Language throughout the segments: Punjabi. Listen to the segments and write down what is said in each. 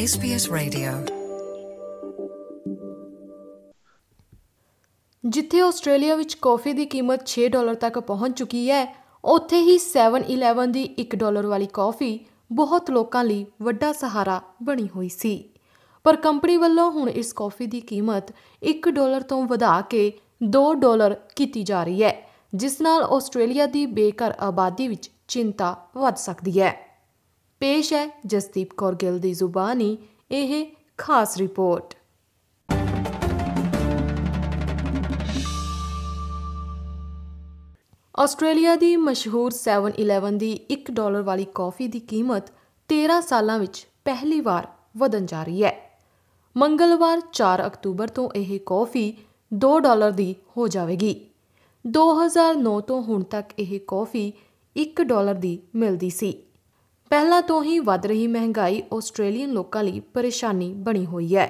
SBS Radio ਜਿੱਥੇ ਆਸਟ੍ਰੇਲੀਆ ਵਿੱਚ ਕਾਫੀ ਦੀ ਕੀਮਤ 6 ਡਾਲਰ ਤੱਕ ਪਹੁੰਚ ਚੁੱਕੀ ਹੈ ਉੱਥੇ ਹੀ 7 11 ਦੀ 1 ਡਾਲਰ ਵਾਲੀ ਕਾਫੀ ਬਹੁਤ ਲੋਕਾਂ ਲਈ ਵੱਡਾ ਸਹਾਰਾ ਬਣੀ ਹੋਈ ਸੀ ਪਰ ਕੰਪਨੀ ਵੱਲੋਂ ਹੁਣ ਇਸ ਕਾਫੀ ਦੀ ਕੀਮਤ 1 ਡਾਲਰ ਤੋਂ ਵਧਾ ਕੇ 2 ਡਾਲਰ ਕੀਤੀ ਜਾ ਰਹੀ ਹੈ ਜਿਸ ਨਾਲ ਆਸਟ੍ਰੇਲੀਆ ਦੀ ਬੇਕਾਰ ਆਬਾਦੀ ਵਿੱਚ ਚਿੰਤਾ ਵੱਧ ਸਕਦੀ ਹੈ ਪੇਸ਼ ਹੈ ਜਸਦੀਪ ਕੌਰ ਗਿੱਲ ਦੀ ਜ਼ੁਬਾਨੀ ਇਹ ਖਾਸ ਰਿਪੋਰਟ ਆਸਟ੍ਰੇਲੀਆ ਦੀ ਮਸਹੂਰ 711 ਦੀ 1 ਡਾਲਰ ਵਾਲੀ ਕਾਫੀ ਦੀ ਕੀਮਤ 13 ਸਾਲਾਂ ਵਿੱਚ ਪਹਿਲੀ ਵਾਰ ਵਧਣ ਜਾ ਰਹੀ ਹੈ ਮੰਗਲਵਾਰ 4 ਅਕਤੂਬਰ ਤੋਂ ਇਹ ਕਾਫੀ 2 ਡਾਲਰ ਦੀ ਹੋ ਜਾਵੇਗੀ 2009 ਤੋਂ ਹੁਣ ਤੱਕ ਇਹ ਕਾਫੀ 1 ਡਾਲਰ ਦੀ ਮਿਲਦੀ ਸੀ ਪਹਿਲਾਂ ਤੋਂ ਹੀ ਵੱਧ ਰਹੀ ਮਹਿੰਗਾਈ ਆਸਟ੍ਰੇਲੀਅਨ ਲੋਕਾਂ ਲਈ ਪਰੇਸ਼ਾਨੀ ਬਣੀ ਹੋਈ ਹੈ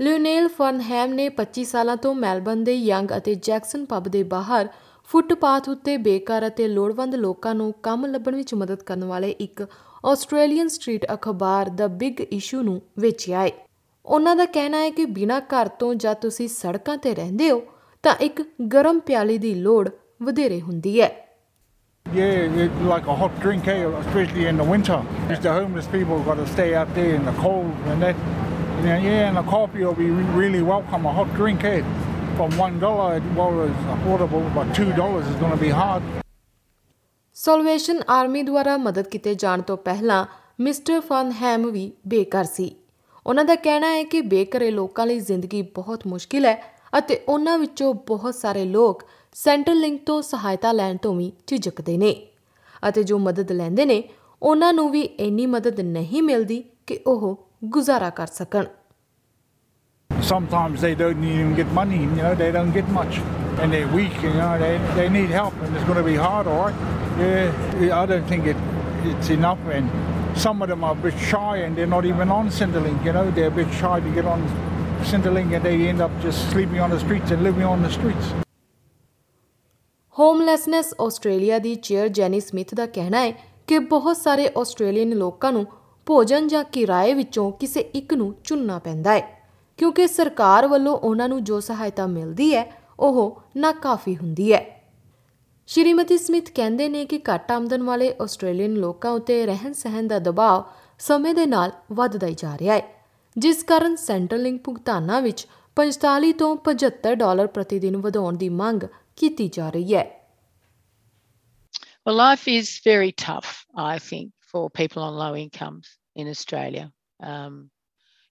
ਲਿਓਨੇਲ ਫਰਨਹੈਮ ਨੇ 25 ਸਾਲਾਂ ਤੋਂ ਮੈਲਬਨ ਦੇ ਯੰਗ ਅਤੇ ਜੈਕਸਨ ਪਬ ਦੇ ਬਾਹਰ ਫੁੱਟਪਾਥ ਉੱਤੇ ਬੇਕਾਰ ਅਤੇ ਲੋੜਵੰਦ ਲੋਕਾਂ ਨੂੰ ਕੰਮ ਲੱਭਣ ਵਿੱਚ ਮਦਦ ਕਰਨ ਵਾਲੇ ਇੱਕ ਆਸਟ੍ਰੇਲੀਅਨ ਸਟਰੀਟ ਅਖਬਾਰ ਦਾ ਬਿਗ ਇਸ਼ੂ ਨੂੰ ਵੇਚਿਆ ਹੈ ਉਹਨਾਂ ਦਾ ਕਹਿਣਾ ਹੈ ਕਿ ਬਿਨਾਂ ਘਰ ਤੋਂ ਜਾਂ ਤੁਸੀਂ ਸੜਕਾਂ ਤੇ ਰਹਿੰਦੇ ਹੋ ਤਾਂ ਇੱਕ ਗਰਮ ਪਿਆਲੇ ਦੀ ਲੋੜ ਵਧੇਰੇ ਹੁੰਦੀ ਹੈ Yeah, like a hot drink, eh? especially in the winter. It's the homeless people got to stay out there in the cold and that. You yeah, and a coffee will be really welcome, a hot drink, eh? From one dollar, well, it's affordable, but two dollars is going to be hard. Salvation Army ਦੁਆਰਾ ਮਦਦ ਕੀਤੇ ਜਾਣ ਤੋਂ ਪਹਿਲਾਂ ਮਿਸਟਰ ਫਨ ਹੈਮ ਵੀ ਬੇਕਾਰ ਸੀ ਉਹਨਾਂ ਦਾ ਕਹਿਣਾ ਹੈ ਕਿ ਬੇਕਾਰੇ ਲੋਕਾਂ ਲਈ ਜ਼ਿੰਦਗੀ ਬਹੁਤ ਮੁਸ਼ਕਿਲ ਹੈ ਅਤੇ ਉਹਨਾਂ ਵਿੱਚੋਂ ਬਹੁਤ ਸਾਰੇ ਲੋਕ ਸੈਂਟਰਲ ਲਿੰਕ ਤੋਂ ਸਹਾਇਤਾ ਲੈਣ ਤੋਂ ਵੀ ਝਿਜਕਦੇ ਨੇ ਅਤੇ ਜੋ ਮਦਦ ਲੈਂਦੇ ਨੇ ਉਹਨਾਂ ਨੂੰ ਵੀ ਇੰਨੀ ਮਦਦ ਨਹੀਂ ਮਿਲਦੀ ਕਿ ਉਹ ਗੁਜ਼ਾਰਾ ਕਰ ਸਕਣ sometimes they don't even get money, you know, they don't get much. And they're weak, you know, they, they need help and it's going to be hard, all right? Yeah, I don't think it, it's enough. And some of them are a bit shy and they're not even on Centrelink, you know, they're a bit shy to get on Centrelink and they end up just sleeping on the streets and living on the streets. Homelessness Australia ਦੀ ਚੇਅਰ ਜੈਨੀ ਸਮਿਥ ਦਾ ਕਹਿਣਾ ਹੈ ਕਿ ਬਹੁਤ ਸਾਰੇ ਆਸਟ੍ਰੇਲੀਅਨ ਲੋਕਾਂ ਨੂੰ ਭੋਜਨ ਜਾਂ ਕਿਰਾਏ ਵਿੱਚੋਂ ਕਿਸੇ ਇੱਕ ਨੂੰ ਚੁਣਨਾ ਪੈਂਦਾ ਹੈ ਕਿਉਂਕਿ ਸਰਕਾਰ ਵੱਲੋਂ ਉਹਨਾਂ ਨੂੰ ਜੋ ਸਹਾਇਤਾ ਮਿਲਦੀ ਹੈ ਉਹ ਨਾ ਕਾਫੀ ਹੁੰਦੀ ਹੈ ਸ਼੍ਰੀਮਤੀ ਸਮਿਥ ਕਹਿੰਦੇ ਨੇ ਕਿ ਘੱਟ ਆਮਦਨ ਵਾਲੇ ਆਸਟ੍ਰੇਲੀਅਨ ਲੋਕਾਂ ਉਤੇ ਰਹਿਣ-ਸਹਿਣ ਦਾ ਦਬਾਅ ਸਮੇਂ ਦੇ ਨਾਲ ਵੱਧਦਾ ਜਾ ਰਿਹਾ ਹੈ ਜਿਸ ਕਾਰਨ ਸੈਂਟਰਲ ਲਿੰਕ ਭੁਗਤਾਨਾਂ ਵਿੱਚ 45 ਤੋਂ 75 ਡਾਲਰ ਪ੍ਰਤੀ ਦਿਨ ਵਧਾਉਣ ਦੀ ਮੰਗ ਕੀਤੀ ਜਾ ਰਹੀ ਹੈ Well, life is very tough, I think, for people on low incomes in Australia. Um,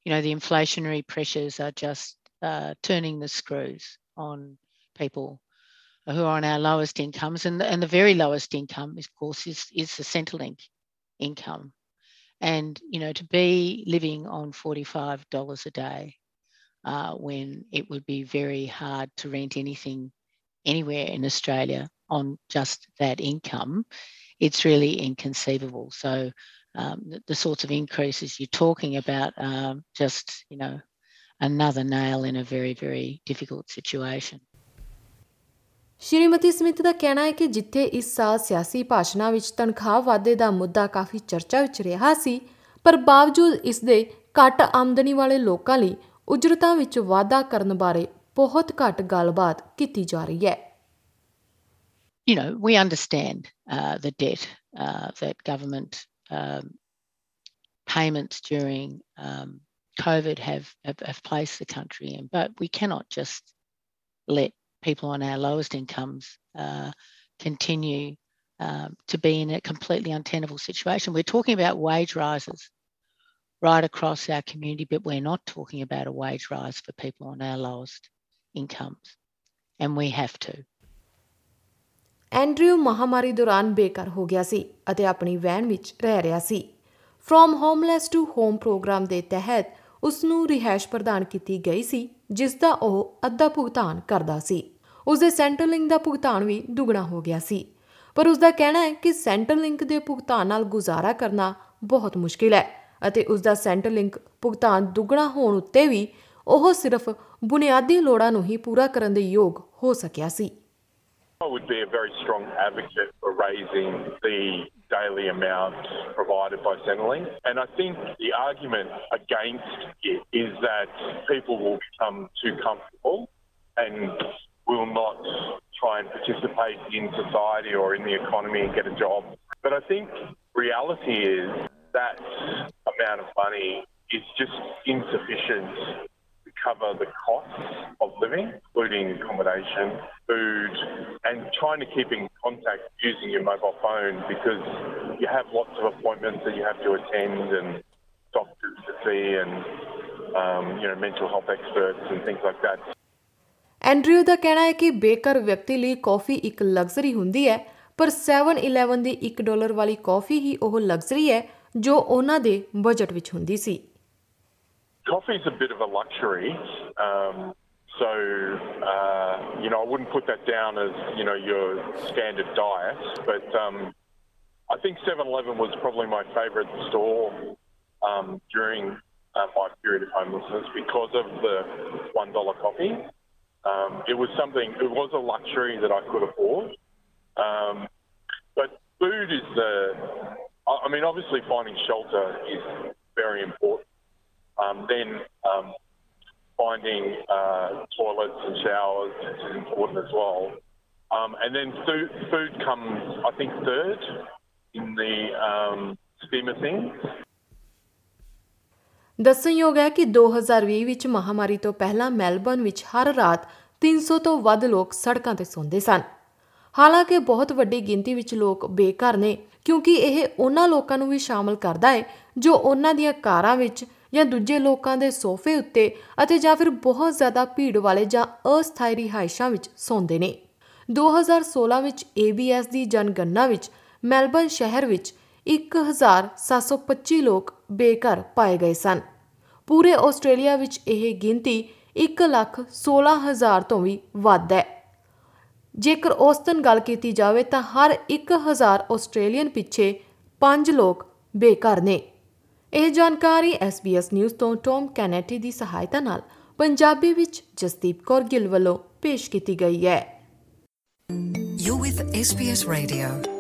you know, the inflationary pressures are just uh, turning the screws on people who are on our lowest incomes. And the, and the very lowest income, of course, is, is the Centrelink income and you know to be living on $45 a day uh, when it would be very hard to rent anything anywhere in australia on just that income it's really inconceivable so um, the, the, sorts of increases you're talking about are just you know another nail in a very very difficult situation Shrimati Smith ਦਾ ਕਹਿਣਾ ਹੈ ਕਿ ਜਿੱਥੇ ਇਸ ਸਾਲ ਸਿਆਸੀ ਭਾਸ਼ਣਾਂ ਵਿੱਚ ਤਨਖਾਹ ਵਾਧੇ ਦਾ ਮੁੱਦਾ ਕਾਫੀ ਚਰਚਾ ਵਿੱਚ ਰਿਹਾ ਸੀ ਪਰ ਬਾਵਜੂਦ ਇਸ ਦੇ ਘੱਟ ਆਮਦਨੀ ਵਾਲੇ ਲੋਕਾਂ ਲਈ ਉਜਰਤਾਂ ਵਿੱਚ ਵਾਧਾ ਕਰਨ ਬਾਰੇ ਬਹੁਤ ਘੱਟ ਗੱਲਬਾਤ ਕੀਤੀ ਜਾ ਰਹੀ ਹੈ You know, we understand uh, the debt uh, that government um, payments during um, COVID have, have, have placed the country in, but we cannot just let people on our lowest incomes uh, continue um, to be in a completely untenable situation. We're talking about wage rises right across our community, but we're not talking about a wage rise for people on our lowest incomes. And we have to. Andrew ਮਹਾਮਾਰੀ ਦੌਰਾਨ ਬੇਕਾਰ ਹੋ ਗਿਆ ਸੀ ਅਤੇ ਆਪਣੀ ਵੈਨ ਵਿੱਚ ਰਹਿ ਰਿਹਾ ਸੀ from homeless to home programme ਦੇ ਤਹਿਤ ਉਸ ਨੂੰ ਰਿਹਾਇਸ਼ ਪ੍ਰਦਾਨ ਕੀਤੀ ਗਈ ਸੀ ਜਿਸ ਦਾ ਉਹ ਅੱਧਾ ਭੁਗਤਾਨ ਕਰਦਾ ਸੀ ਉਸ ਦੇ ਸੈਂਟਰਲਿੰਕ ਦਾ ਭੁਗਤਾਨ ਵੀ ਦੁੱਗਣਾ ਹੋ ਗਿਆ ਸੀ ਪਰ ਉਸ ਦਾ ਕਹਿਣਾ ਹੈ ਕਿ ਸੈਂਟਰਲਿੰਕ ਦੇ ਭੁਗਤਾਨ ਨਾਲ ਗੁਜ਼ਾਰਾ ਕਰਨਾ ਬਹੁਤ ਮੁਸ਼ਕਿਲ ਹੈ ਅਤੇ ਉਸ ਦਾ ਸੈਂਟਰਲਿੰਕ ਭੁਗਤਾਨ ਦੁੱਗਣਾ ਹੋਣ ਉੱਤੇ ਵੀ ਉਹ ਸਿਰਫ ਬੁਨਿਆਦੀ ਲੋੜਾਂ ਨੂੰ ਹੀ ਪੂਰਾ ਕਰਨ ਦੇ ਯੋਗ ਹੋ ਸਕਿਆ ਸੀ I would be a very strong advocate for raising the daily amount provided by Centrelink. And I think the argument against it is that people will become too comfortable and will not try and participate in society or in the economy and get a job. But I think reality is that amount of money is just insufficient to cover the costs of living, including accommodation, food, and trying to keep in contact using your mobile phone because you have lots of appointments that you have to attend and doctors to see and um, you know mental health experts and things like that. Andrew ਦਾ ਕਹਿਣਾ ਹੈ ਕਿ ਬੇਕਰ ਵਿਅਕਤੀ ਲਈ ਕਾਫੀ ਇੱਕ ਲਗਜ਼ਰੀ ਹੁੰਦੀ ਹੈ ਪਰ 7-11 ਦੀ 1 ਡਾਲਰ ਵਾਲੀ ਕਾਫੀ ਹੀ ਉਹ ਲਗਜ਼ਰੀ ਹੈ ਜੋ ਉਹਨਾਂ ਦੇ ਬਜਟ ਵਿੱਚ ਹੁੰਦੀ ਸੀ Coffee is a bit of a luxury. Um, so, uh, you know, I wouldn't put that down as, you know, your standard diet. But um, I think 711 was probably my favorite store um, during uh, my period of homelessness because of the $1 dollar coffee. Um, it was something. It was a luxury that I could afford. Um, but food is the. I mean, obviously, finding shelter is very important. Um, then um, finding uh, toilets and showers is important as well. Um, and then food, food comes, I think, third in the um, scheme of things. ਦੱਸਣਯੋਗ ਹੈ ਕਿ 2020 ਵਿੱਚ ਮਹਾਮਾਰੀ ਤੋਂ ਪਹਿਲਾਂ ਮੈਲਬੌਰਨ ਵਿੱਚ ਹਰ ਰਾਤ 300 ਤੋਂ ਵੱਧ ਲੋਕ ਸੜਕਾਂ ਤੇ ਸੌਂਦੇ ਸਨ ਹਾਲਾਂਕਿ ਬਹੁਤ ਵੱਡੀ ਗਿਣਤੀ ਵਿੱਚ ਲੋਕ ਬੇਘਰ ਨੇ ਕਿਉਂਕਿ ਇਹ ਉਹਨਾਂ ਲੋਕਾਂ ਨੂੰ ਵੀ ਸ਼ਾਮਲ ਕਰਦਾ ਹੈ ਜੋ ਉਹਨਾਂ ਦੀਆਂ ਕਾਰਾਂ ਵਿੱਚ ਜਾਂ ਦੂਜੇ ਲੋਕਾਂ ਦੇ ਸੋਫੇ ਉੱਤੇ ਅਤੇ ਜਾਂ ਫਿਰ ਬਹੁਤ ਜ਼ਿਆਦਾ ਭੀੜ ਵਾਲੇ ਜਾਂ ਅਸਥਾਈ ਰਿਹਾਇਸ਼ਾਂ ਵਿੱਚ ਸੌਂਦੇ ਨੇ 2016 ਵਿੱਚ ABS ਦੀ ਜਨਗਣਨਾ ਵਿੱਚ ਮੈਲਬਨ ਸ਼ਹਿਰ ਵਿੱਚ 1725 ਲੋਕ ਬੇਘਰ ਪਾਏ ਗਏ ਸਨ ਪੂਰੇ ਆਸਟ੍ਰੇਲੀਆ ਵਿੱਚ ਇਹ ਗਿਣਤੀ 1 ਲੱਖ 16 ਹਜ਼ਾਰ ਤੋਂ ਵੀ ਵੱਧ ਹੈ ਜੇਕਰ ਔਸਤਨ ਗੱਲ ਕੀਤੀ ਜਾਵੇ ਤਾਂ ਹਰ 1000 ਆਸਟ੍ਰੇਲੀਅਨ ਪਿੱਛੇ 5 ਲੋਕ ਬੇਕਾਰ ਨੇ ਇਹ ਜਾਣਕਾਰੀ SBS ਨਿਊਜ਼ ਤੋਂ ਟੌਮ ਕੈਨੇਟੀ ਦੀ ਸਹਾਇਤਾ ਨਾਲ ਪੰਜਾਬੀ ਵਿੱਚ ਜਸਦੀਪ ਕੌਰ ਗਿੱਲ ਵੱਲੋਂ ਪੇਸ਼ ਕੀਤੀ ਗਈ ਹੈ ਯੂ ਵਿਦ SBS ਰੇਡੀਓ